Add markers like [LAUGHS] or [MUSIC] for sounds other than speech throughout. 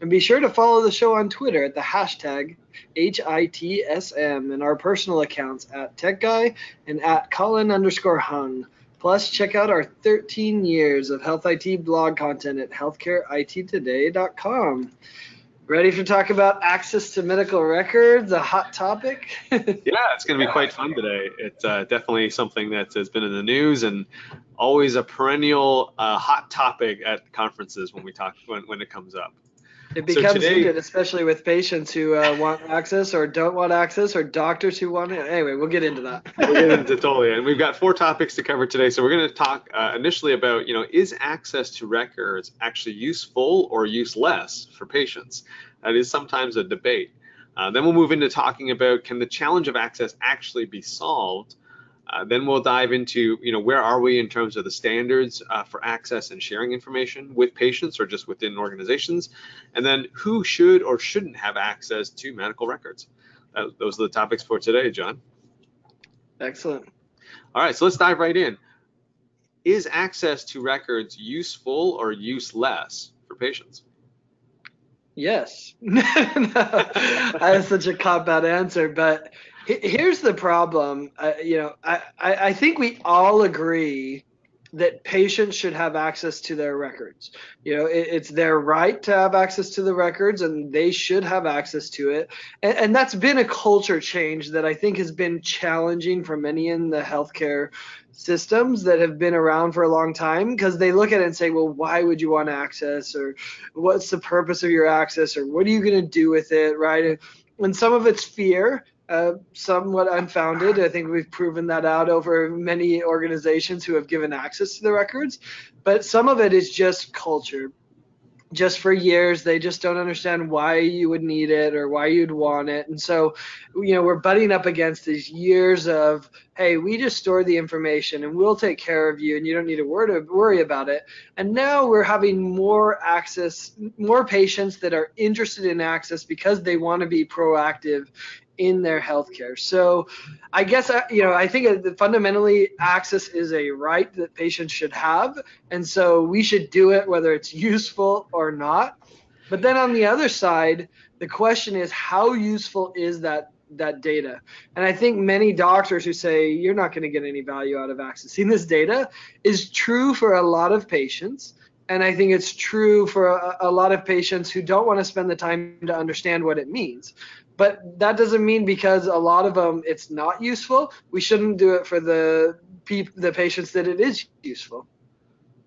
And be sure to follow the show on Twitter at the hashtag HITSM and our personal accounts at TechGuy and at Colin underscore Hung. Plus, check out our 13 years of health IT blog content at healthcareittoday.com. Ready to talk about access to medical records, a hot topic? [LAUGHS] yeah, it's going to be quite fun today. It's uh, definitely something that has been in the news and always a perennial uh, hot topic at conferences when we talk when, when it comes up. It becomes so today, heated, especially with patients who uh, want access or don't want access, or doctors who want it. Anyway, we'll get into that. we'll get into totally, and we've got four topics to cover today. So we're going to talk uh, initially about, you know, is access to records actually useful or useless for patients? That is sometimes a debate. Uh, then we'll move into talking about can the challenge of access actually be solved? Uh, then we'll dive into, you know, where are we in terms of the standards uh, for access and sharing information with patients or just within organizations? And then who should or shouldn't have access to medical records? Uh, those are the topics for today, John. Excellent. All right, so let's dive right in. Is access to records useful or useless for patients? Yes. [LAUGHS] I have such a cop out answer, but here's the problem. Uh, you know, I, I think we all agree that patients should have access to their records. You know, it, it's their right to have access to the records, and they should have access to it. And, and, that's been a culture change that I think has been challenging for many in the healthcare systems that have been around for a long time because they look at it and say, well, why would you want access, or what's the purpose of your access, or what are you going to do with it, right? And some of it's fear uh, somewhat unfounded. I think we've proven that out over many organizations who have given access to the records. But some of it is just culture. Just for years, they just don't understand why you would need it or why you'd want it. And so, you know, we're butting up against these years of, hey, we just store the information and we'll take care of you and you don't need to worry about it. And now we're having more access, more patients that are interested in access because they want to be proactive in their healthcare. So, I guess uh, you know I think fundamentally access is a right that patients should have, and so we should do it whether it's [LAUGHS] useful or not. But then on the other side, the question is how useful is that that data? And I think many doctors who say you're not going to get any value out of accessing this data is true for a lot of patients. And I think it's true for a, a lot of patients who don't want to spend the time to understand what it means. But that doesn't mean because a lot of them it's not useful, we shouldn't do it for the the patients that it is useful.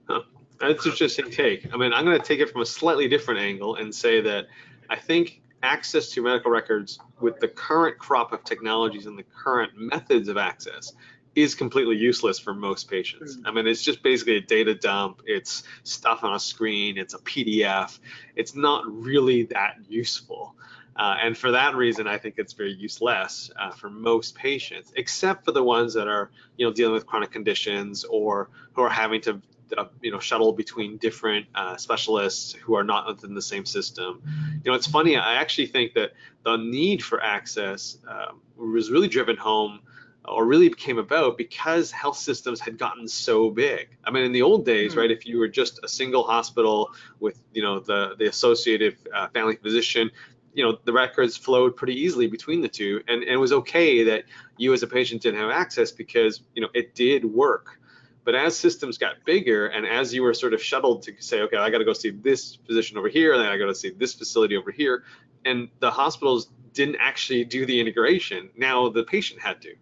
Huh. That's an interesting take. I mean, I'm going to take it from a slightly different angle and say that I think access to medical records with the current crop of technologies and the current methods of access is completely useless for most patients. Hmm. I mean, it's just basically a data dump. It's stuff on a screen. It's a PDF. It's not really that useful. Uh, and for that reason, I think it's very useless uh, for most patients, except for the ones that are, you know, dealing with chronic conditions or who are having to, uh, you know, shuttle between different uh, specialists who are not within the same system. You know, it's funny. I actually think that the need for access um, was really driven home or really came about because health systems had gotten so big. I mean, in the old days, mm-hmm. right, if you were just a single hospital with, you know, the the associated uh, family physician, you know the records flowed pretty easily between the two and, and it was okay that you as a patient didn't have access because you know it did work but as systems got bigger and as you were sort of shuttled to say okay i got to go see this physician over here and then i got to see this facility over here and the hospitals didn't actually do the integration now the patient had to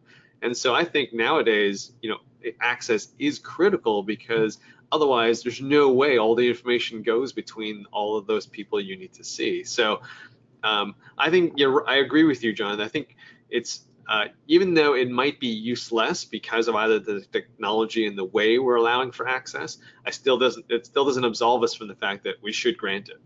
and so i think nowadays you know access is critical because otherwise there's no way all the information goes between all of those people you need to see so um, I think I agree with you, John. I think it's uh, even though it might be useless because of either the technology and the way we're allowing for access, I still doesn't it still doesn't absolve us from the fact that we should grant it.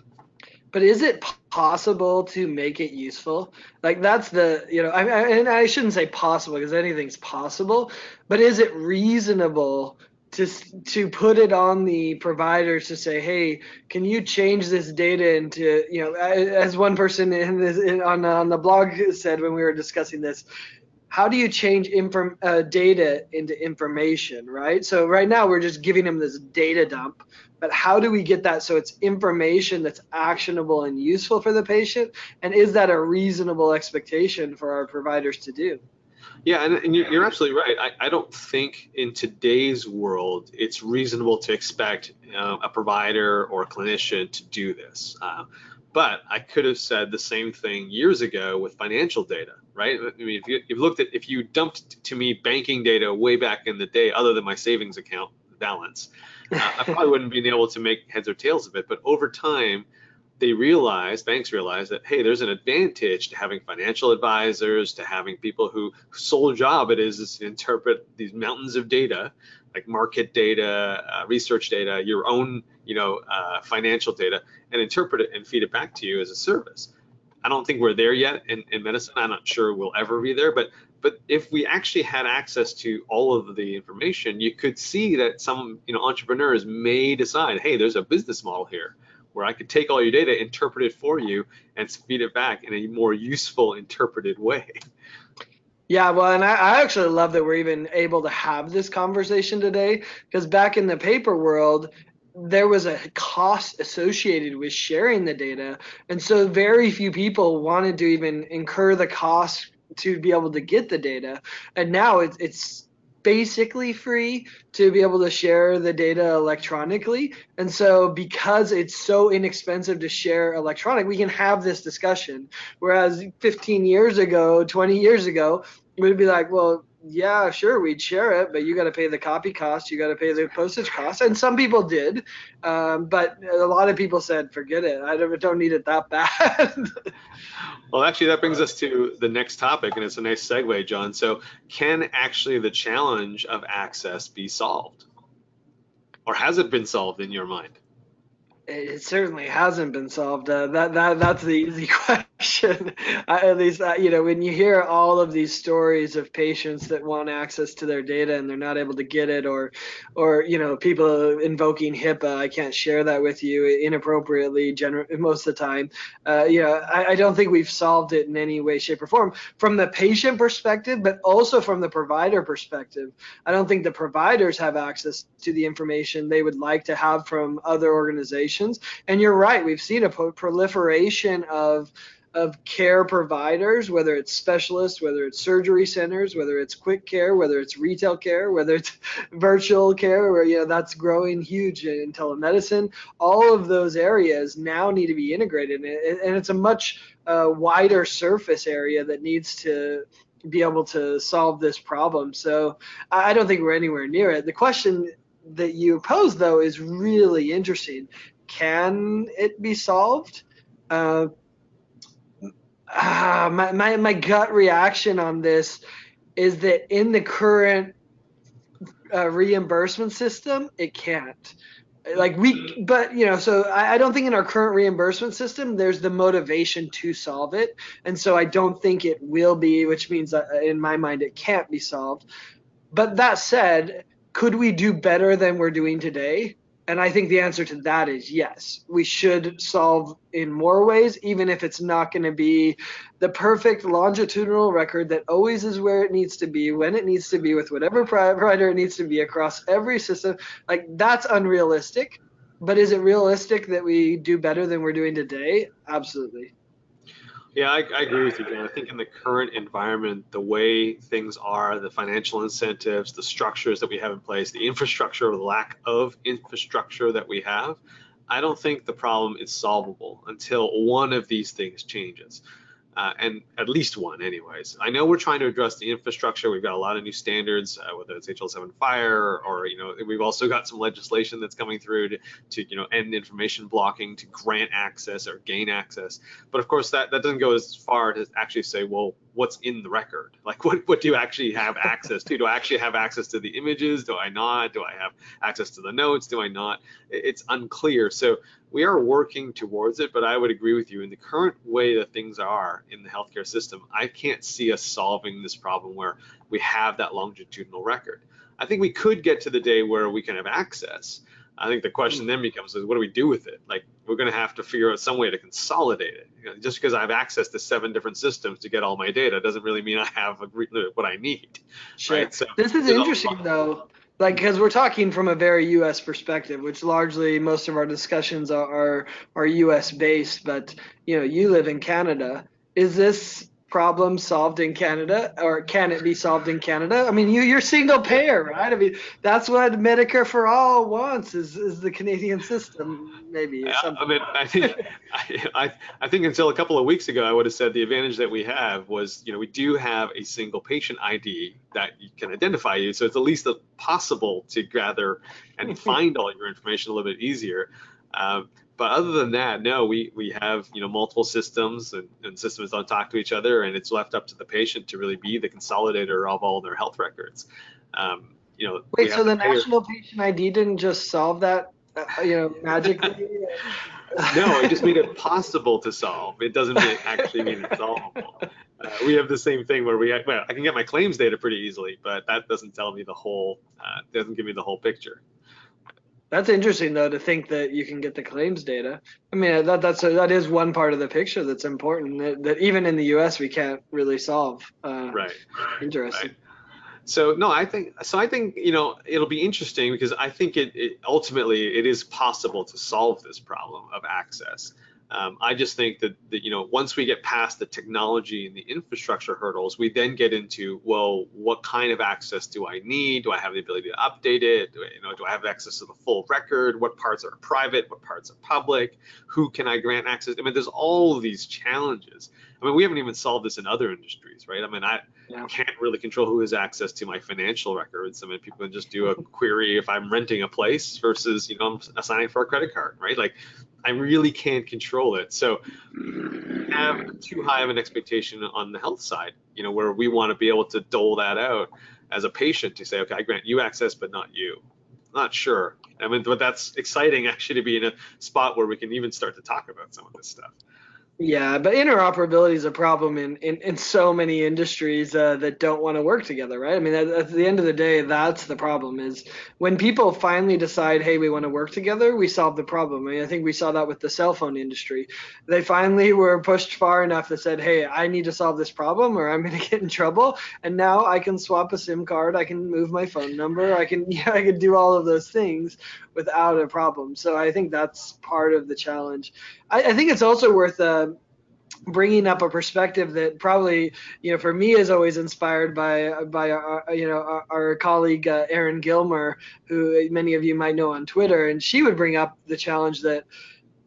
But is it possible to make it useful? Like that's the you know, I, I and I shouldn't say possible because anything's possible, but is it reasonable to to put it on the providers to say, hey, can you change this data into you know, as one person in this in, on on the blog said when we were discussing this, how do you change inform, uh, data into information, right? So right now we're just giving them this data dump, but how do we get that so it's information that's actionable and useful for the patient? And is that a reasonable expectation for our providers to do? Yeah, and, and you're absolutely right. I, I, don't think in today's world it's reasonable to expect uh, a provider or a clinician to do this. Uh, but I could have said the same thing years ago with financial data, right? I mean, if you, have looked at, if you dumped to me banking data way back in the day, other than my savings account balance, uh, I [LAUGHS] probably wouldn't be able to make heads or tails of it. But over time, they realize, banks realize that, hey, there's an advantage to having financial advisors, to having people who whose sole job it is, is to interpret these mountains of data, like market data, uh, research data, your own, you know, uh, financial data, and interpret it and feed it back to you as a service. I don't think we're there yet in, in medicine. I'm not sure we'll ever be there, but but if we actually had access to all of the information, you could see that some you know entrepreneurs may decide, hey, there's a business model here where I could take all your data, interpret it for you, and feed it back in a more useful interpreted way. Yeah, well, and I, I, actually love that we're even able to have this conversation today because back in the paper world, there was a cost associated with sharing the data. And so very few people wanted to even incur the cost to be able to get the data. And now it's, it's basically free to be able to share the data electronically. And so because it's so inexpensive to share electronic, we can have this discussion. Whereas 15 years ago, 20 years ago, we'd be like, well, yeah, sure, we'd share it, but you got to pay the copy cost, you got to pay the postage cost, and some people did, um, but a lot of people said, forget it, I don't, don't need it that [LAUGHS] bad. well, actually, that brings us to the next topic, and it's a nice segue, John. So, can actually the challenge of access be solved, or has it been solved in your mind? It certainly hasn't been solved. Uh, that that that's the easy [LAUGHS] question. at least uh, you know when you hear all of these stories of patients that want access to their data and they're not able to get it, or or you know people invoking HIPAA. I can't share that with you inappropriately. Gener- most of the time, uh, you know I, I don't think we've solved it in any way, shape, or form from the patient perspective, but also from the provider perspective. I don't think the providers have access to the information they would like to have from other organizations And you're right, we've seen a proliferation of of care providers, whether it's specialists, whether it's surgery centers, whether it's quick care, whether it's retail care, whether it's [LAUGHS] virtual care, where you know that's growing huge in telemedicine. All of those areas now need to be integrated, and it's a much uh, wider surface area that needs to be able to solve this problem. So I don't think we're anywhere near it. The question that you pose though is really interesting can it be solved? Uh, uh, my, my, my gut reaction on this is that in the current uh, reimbursement system, it can't. Like we, but you know, so I, I don't think in our current reimbursement system there's the motivation to solve it, and so I don't think it will be, which means that in my mind it can't be solved. But that said, could we do better than we're doing today? And I think the answer to that is yes. We should solve in more ways, even if it's not going to be the perfect longitudinal record that always is where it needs to be, when it needs to be, with whatever provider it needs to be across every system. Like, that's unrealistic. But is it realistic that we do better than we're doing today? Absolutely. Yeah, I, I, agree with you, John. I think in the current environment, the way things are, the financial incentives, the structures that we have in place, the infrastructure or lack of infrastructure that we have, I don't think the problem is solvable until one of these things changes. Uh, and at least one anyways. I know we're trying to address the infrastructure. We've got a lot of new standards, uh, whether it's HL7 FHIR or, you know, we've also got some legislation that's coming through to, to, you know, end information blocking, to grant access or gain access. But of course, that, that doesn't go as far to actually say, well, what's in the record? [LAUGHS] Like, what, what do you actually have access to? Do I actually have access to the images? Do I not? Do I have access to the notes? Do I not? It's unclear. So we are working towards it, but I would agree with you in the current way that things are in the healthcare system, I can't see us solving this problem where we have that longitudinal record. I think we could get to the day where we can have access. I think the question then becomes is what do we do with it? Like we're going to have to figure out some way to consolidate it. You know, just because I have access to seven different systems to get all my data doesn't really mean I have what I need. Sure. Right? So this is interesting though like because we're talking from a very U.S. perspective, which largely most of our discussions are, are are U.S. based. But you know, you live in Canada. Is this problem solved in Canada, or can it be solved in Canada? I mean, you you're single payer, right? I mean, that's what Medicare for all wants is is the Canadian system, maybe. I mean, I think [LAUGHS] I, I think until a couple of weeks ago, I would have said the advantage that we have was, you know, we do have a single patient ID that can identify you, so it's at least possible to gather and [LAUGHS] find all your information a little bit easier. Um, but other than that, no, we, we have you know multiple systems and, and systems don't talk to each other, and it's left up to the patient to really be the consolidator of all their health records. Um, you know, wait, so the, National Patient ID didn't just solve that, uh, you know, magically? [LAUGHS] no, it just made it possible to solve. It doesn't mean, actually mean it's solvable. [LAUGHS] Uh, we have the same thing where we, well, I can get my claims data pretty easily, but that doesn't tell me the whole, uh, doesn't give me the whole picture. That's interesting though to think that you can get the claims data. I mean that that's a, that is one part of the picture that's important that, that even in the U.S. we can't really solve. Uh, right. Interesting. Right. So no, I think so. I think you know it'll be interesting because I think it, it ultimately it is possible to solve this problem of access. Um, I just think that, that, you know, once we get past the technology and the infrastructure hurdles, we then get into, well, what kind of access do I need? Do I have the ability to update it? Do I, you know, do I have access to the full record? What parts are private? What parts are public? Who can I grant access? I mean, there's all these challenges. I mean, we haven't even solved this in other industries, right? I mean, I yeah. can't really control who has access to my financial records. I mean, people can just do a query if I'm renting a place versus, you know, I'm assigning for a credit card, right? Like, I really can't control it. So have too high of an expectation on the health side, you know, where we want to be able to dole that out as a patient to say, okay, I grant you access, but not you. not sure. I mean, but that's exciting [LAUGHS] actually to be in a spot where we can even start to talk about some of this stuff. Yeah, but interoperability is a problem in, in, in so many industries uh, that don't want to work together, right? I mean, at, at, the end of the day, that's the problem is when people finally decide, hey, we want to work together, we solve the problem. I mean, I think we saw that with the cell phone industry. They finally were pushed far enough that said, hey, I need to solve this problem or I'm going [LAUGHS] to get in trouble. And now I can swap a SIM card, I can move my phone number, I can, [LAUGHS] yeah, I can do all of those things without a problem. So I think that's part of the challenge. I, I think it's also worth uh, bringing up a perspective that probably you know for me is always inspired by by our, you know our, our colleague uh, Erin Gilmer, who many of you might know on Twitter, and she would bring up the challenge that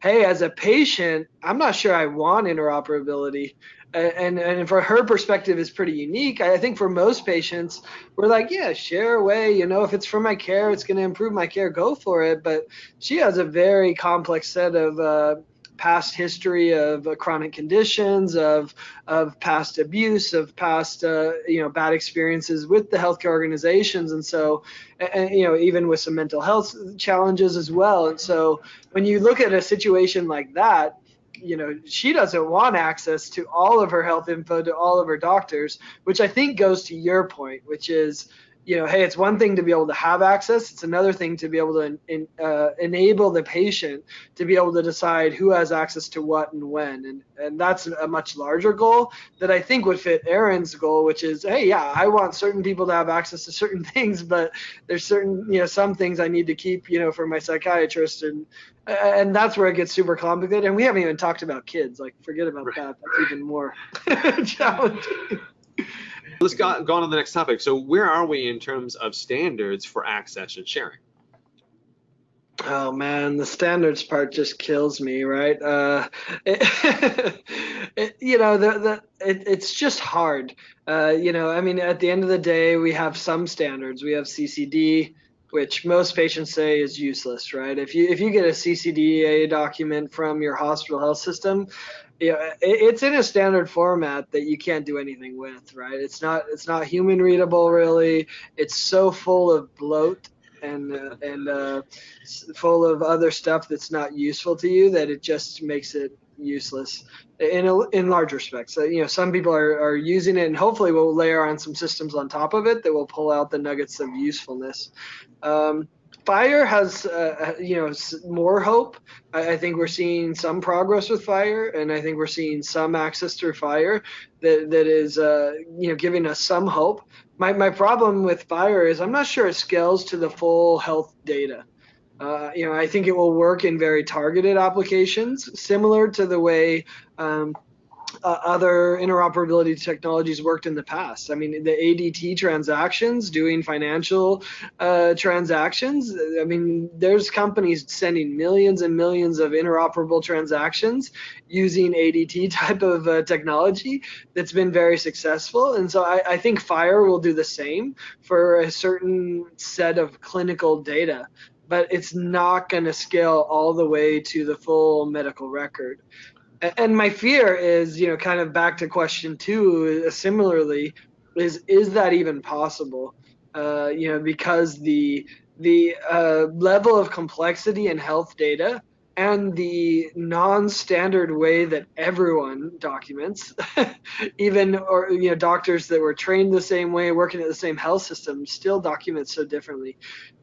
hey, as a patient, I'm not sure I want interoperability and and for her perspective is pretty unique. I think for most patients, we're like, yeah, share away. You know, if it's for my care, it's going to improve my care. Go for it. But she has a very complex set of uh, past history of uh, chronic conditions, of of past abuse, of past uh, you know bad experiences with the healthcare organizations, and so and, you know even with some mental health challenges as well. And so when you look at a situation like that you know she doesn't want access to all of her health info to all of her doctors which i think goes to your point which is you know, hey, it's one thing to be able to have access. It's another thing to be able to in, in, uh, enable the patient to be able to decide who has access to what and when. And, and that's a much larger goal that I think would fit Erin's goal, which is, hey, yeah, I want certain people to have access to certain [LAUGHS] things, but there's certain, you know, some things I need to keep, you know, for my psychiatrist. And, and that's where it gets super complicated. And we haven't even talked about kids. Like, forget about right. that. That's even more [LAUGHS] challenging. Let's go, go on to the next topic. So where are we in terms of standards for access and sharing? Oh man, the standards part just kills me, right? Uh, it, [LAUGHS] it, you know, the, the it, it's just hard. Uh, you know, I mean, at the end of the day, we have some standards. We have CCD, which most patients say is useless, right? If you if you get a CCDA document from your hospital health system, it, it's in a standard format that you can't do anything with, right? It's not it's not human readable really. It's so full of bloat and uh, and uh, full of other stuff that's not useful to you that it just makes it useless in a, in large respects. So, you know, some people are, are using it, and hopefully we'll layer on some systems on top of it that will pull out the nuggets of usefulness. Um, FHIR has, uh, you know, more hope. I, I, think we're seeing some progress with FHIR, and I think we're seeing some access through FHIR that that is, uh, you know, giving us some hope. My my problem with FHIR is I'm not sure it scales to the full health data. Uh, you know, I think it will work in very targeted applications, similar to the way um, uh, other interoperability technologies worked in the past. I mean, the ADT transactions, doing financial uh, transactions. I mean, there's companies sending millions and millions of interoperable transactions using ADT [LAUGHS] type of uh, technology that's been very successful. And so I, I think FHIR will do the same for a certain set of clinical data but it's not going to scale all the way to the full medical record and my fear is you know kind of back to question two uh, similarly is is that even possible? Uh, you know because the the uh, level of complexity in health data and the non-standard way that everyone documents [LAUGHS] even or you know doctors that were trained the same way working at the same health system still document so differently.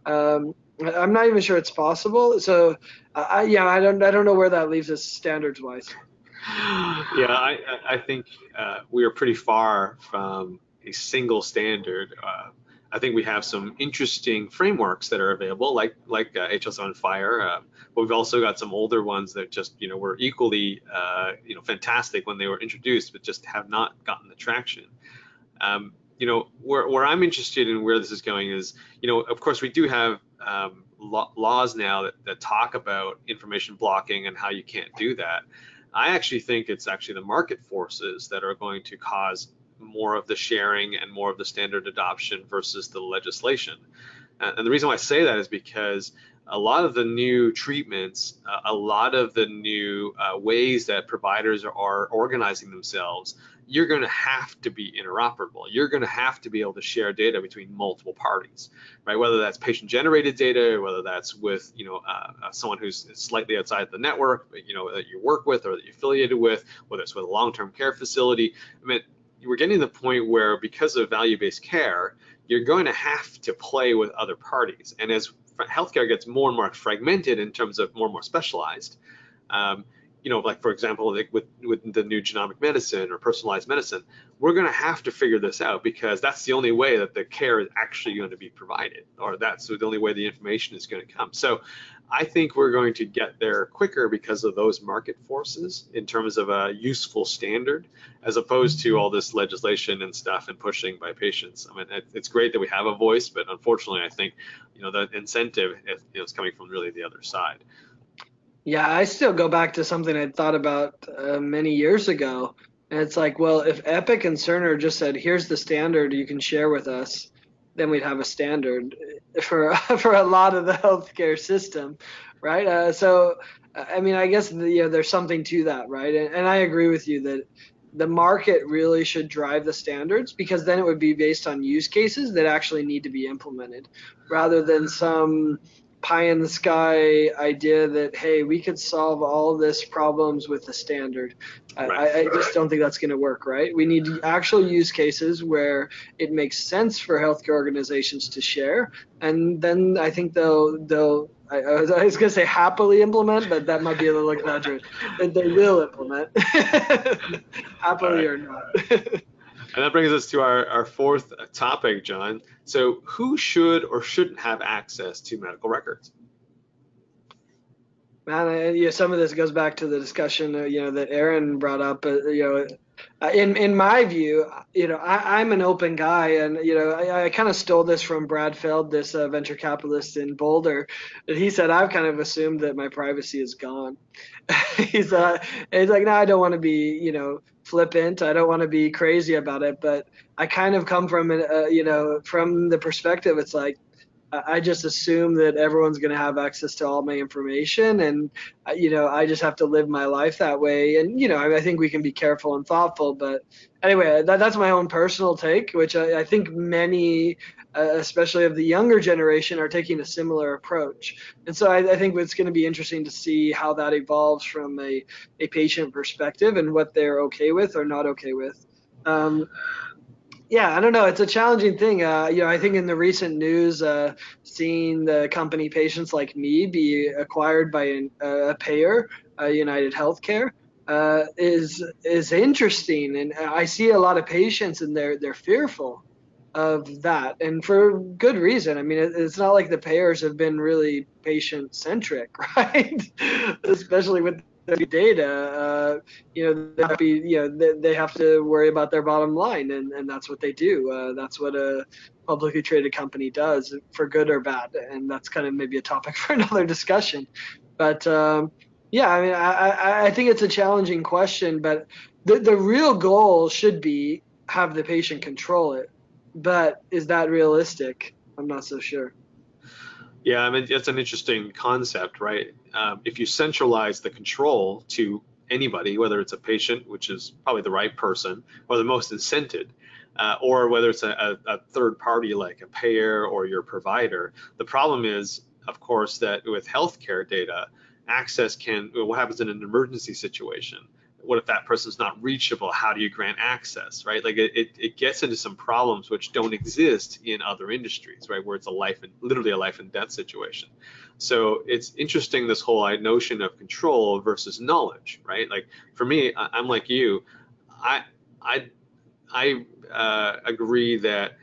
Um, i'm not even sure it's possible so I, yeah i don't i don't know where that leaves us standards wise [SIGHS] yeah, I, I think uh, we are pretty far from a single standard. Uh, I think we have some interesting frameworks that are available, like like uh, HL7 FHIR. Uh, but we've also got some older ones that just you know were equally uh, you know fantastic when they were introduced, but just have not gotten the traction. Um, you know where where I'm interested in where this is going is you know of course we do have um, laws now that, that talk about information blocking and how you can't do that. I actually think it's actually the market forces that are going to cause more of the sharing and more of the standard adoption versus the legislation. And the reason why I say that is because a lot of the new treatments, uh, a lot of the new uh, ways that providers are, are organizing themselves you're going to have to be interoperable. You're going to have to be able to share data between multiple parties, right? Whether that's patient-generated data, whether that's with you know uh, uh someone who's slightly outside the network, you know that you work with or that you're affiliated with, whether it's with a long-term care facility. I mean, we're getting to the point where because of value-based care, you're going to have to play with other parties, and as healthcare gets more and more fragmented in terms of more and more specialized. Um, you know, like for example, like with with the new genomic medicine or personalized medicine, we're going to have to figure this out because that's the only way that the care is actually going to be provided, or that's the only way the information is going to come. So, I think we're going to get there quicker because of those market forces in terms of a useful standard, as opposed to all this legislation and stuff and pushing by patients. I mean, it's great that we have a voice, but unfortunately, I think you know the incentive is, you know, is coming from really the other side. Yeah, I still go back to something I thought about uh, many years ago. And it's like, well, if Epic and Cerner just said, here's the standard you can share with us, then we'd have a standard [LAUGHS] for [LAUGHS] for a lot of the healthcare system, right? Uh, so, I mean, I guess the, you know, there's something to that, right? And, and I agree with you that the market really should drive the standards because then it would be based on use cases that actually need to be implemented rather than some pie in the sky idea that hey we could solve all this problems with the standard right. I, I, just don't think that's going to work right we need actual use cases where it makes sense for healthcare organizations to share and then i think they'll they'll I, I was, was going to say happily implement, but that might be a little exaggerated. But they will implement, [LAUGHS] happily right. or not. And that brings us to our, our fourth topic, John. So, who should or shouldn't have access to medical records? Man, I, you know, some of this goes back to the discussion, uh, you know, that Erin brought up. Uh, you know, uh, in in my view, you know, I, am an open guy, and you know, I, I kind of stole this from Brad Feld, this uh, venture capitalist in Boulder. And he said I've kind of assumed that my privacy is gone. [LAUGHS] he's uh, he's like, no, I don't want to be, you know, flippant. I don't want to be crazy about it, but I kind of come from, a, uh, you know, from the perspective. It's like I just assume that everyone's going to have access to all my information, and you know, I just have to live my life that way. And you know, I, I think we can be careful and thoughtful. But anyway, that, that's my own personal take, which I, I think many, uh, especially of the younger generation, are taking a similar approach. And so I, I think it's going to be interesting to see how that evolves from a, a patient perspective and what they're okay with or not okay with. Um, yeah, I don't know. It's a challenging thing. Uh, you know, I think in the recent news, uh, seeing the company Patients Like Me be acquired by an, uh, a payer, uh, United Healthcare, uh, is is interesting, and I see a lot of patients, and they're they're fearful of that, and for good reason. I mean, it, it's not like the payers have been really patient centric, [LAUGHS] right? Especially with data, uh, you know, they have to you know, they, they, have to worry about their bottom line, and, and that's what they do. Uh, that's what a publicly traded company does, for good or bad, and that's kind of maybe a topic [LAUGHS] for another discussion. But um, yeah, I mean, I, I think it's a challenging question, but the the real goal should be have the patient control it. But is that realistic? I'm not so sure. Yeah, I mean, it's an interesting concept, right? Um, if you centralize the control to anybody, whether it's a patient, which is probably the right person or the most incented, uh, or whether it's a, a, a, third party like a payer or your provider, the problem is, of course, that with healthcare data, access can, what happens in an emergency situation? What if that person's not reachable? How do you grant access, right? Like it, it, gets into some problems which don't exist in other industries, right? Where it's a life and literally a life and death situation. So it's interesting this whole notion of control versus knowledge, right? Like for me, I'm like you, I I I uh, agree that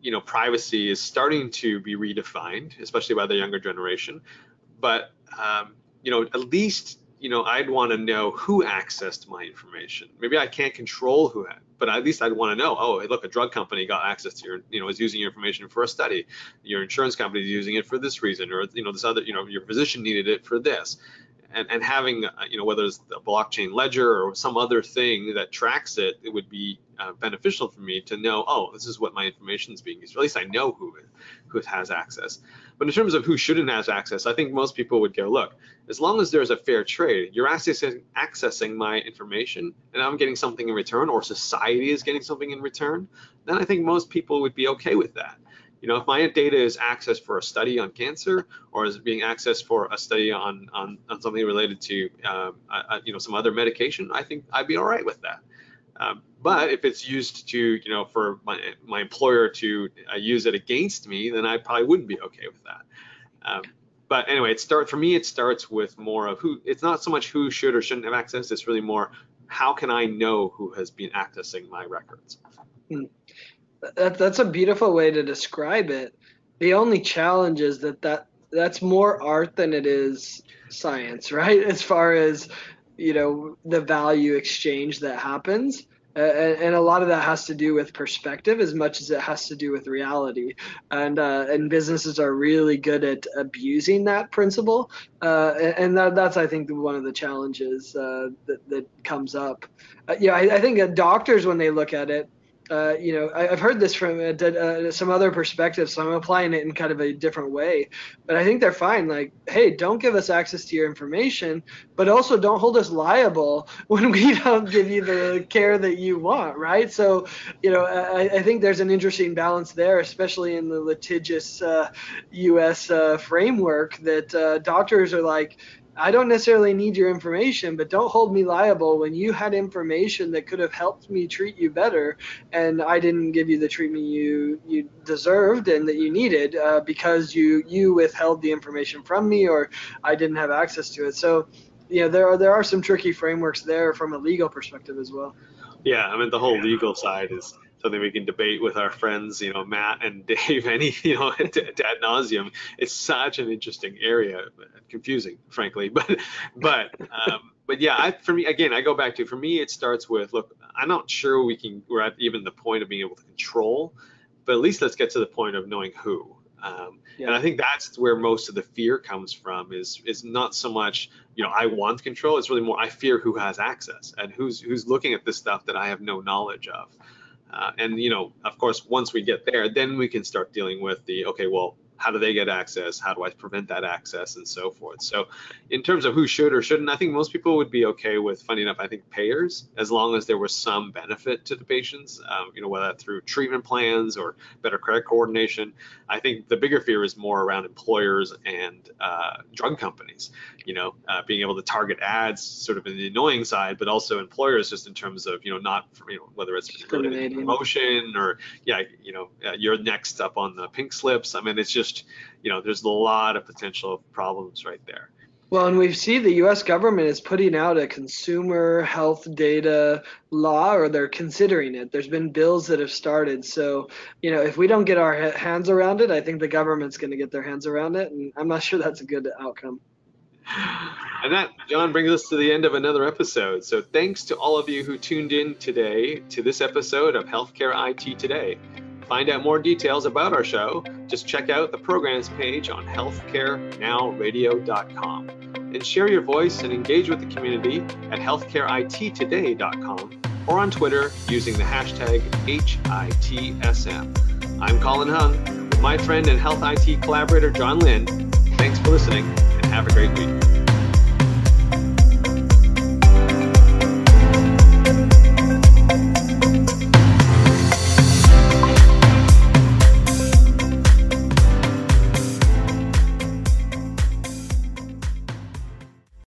you know privacy is starting to be redefined, especially by the younger generation, but um, you know at least you know, I'd want to know who accessed my information. Maybe I can't control who but at least I'd want to know, oh, look, a drug company got access to your, you know, is using your information for a study. Your insurance company is using it for this reason, or, you know, this other, you know, your physician needed it for this. And, and having, uh, you know, whether it's a blockchain ledger or some other thing that tracks it, it would be uh, beneficial for me to know, oh, this is what my information is being used. At least I know who, who has access. But in terms of who shouldn't have access, I think most people would go, look, as long as there's a fair trade, you're accessing, accessing my information and I'm getting something in return or society is getting something in return, then I think most people would be okay with that. You know, if my data is accessed for a study on cancer or is being accessed for a study on, on, on something related to, um, you know, some other medication, I think I'd be all right with that. Um, but if it's used to, you know, for my, my employer to uh, use it against me, then I probably wouldn't be okay with that. Um, but anyway, it start for me. It starts with more of who. It's not so much who should or shouldn't have access. It's really more how can I know who has been accessing my records. Hmm. That, that's a beautiful way to describe it. The only challenge is that, that that's more art than it is science, [LAUGHS] right? As far as you know the value exchange that happens uh, and, a lot of that has to do with perspective as much as it has to do with reality and uh, and businesses are really good at abusing that principle uh, and that, that's i think one of the challenges uh, that, that comes up uh, yeah I, I think doctors when they look at it uh, you know, I, have heard this from uh, uh, some other perspectives, so I'm applying it in kind of a different way. But I think they're fine. Like, hey, don't give us access to your information, but also don't hold us liable [LAUGHS] when we don't give you the care that you want, right? So, you know, I, I think there's an interesting balance there, especially in the litigious U.S. Uh, framework that doctors are like, I don't necessarily need your information, but don't hold me liable when you had information that could have helped me treat you better, and I didn't give you the treatment you you deserved and that you needed uh, because you you withheld the information from me or I didn't have access to it. So, you know, there are there are some tricky frameworks there from a legal perspective as well. Yeah, I mean the whole legal side is something we can debate with our friends, you know, Matt and Dave, [LAUGHS] any, you know, [LAUGHS] ad nauseum. It's such an interesting area, confusing, frankly, [LAUGHS] but, but, um, but yeah, I, for me, again, I go back to, for me, it starts with, look, I'm not sure we can, we're at even the point of being able to control, but at least let's get to the point of knowing who. Um, yeah. And I think that's where most of the fear comes from is is not so much you know I want control. It's really more I fear who has access and who's who's looking at this stuff that I have no knowledge of. Uh, and you know, of course, once we get there, then we can start dealing with the okay, well, how do they get access? How do I prevent that access and so forth? So, in terms of who should or shouldn't, I think most people would be okay with, funny enough, I think payers, as long as there was some benefit to the patients, um, you know, whether through treatment plans or better credit coordination. I think the bigger fear is more around employers and uh, drug companies, you know, uh, being able to target ads sort of in the annoying side, but also employers just in terms of, you know, not, you know, whether it's promotion or, yeah, you know, uh, you're next up on the pink slips. I mean, it's just, you know, there's a lot of potential problems right there. Well, and we see the U.S. government is putting out a consumer health data law, or they're considering it. There's been bills that have started. So, you know, if we don't get our hands around it, I think the government's going to get their hands around it, and I'm not sure that's a good outcome. And that, John, brings us to the end of another episode. So, thanks to all of you who tuned in today to this episode of Healthcare IT Today find out more details about our show, just check out the programs page on healthcarenowradio.com and share your voice and engage with the community at healthcareittoday.com or on Twitter using the hashtag HITSM. I'm Colin Hung with my friend and health IT collaborator John Lynn. Thanks for listening and have a great week.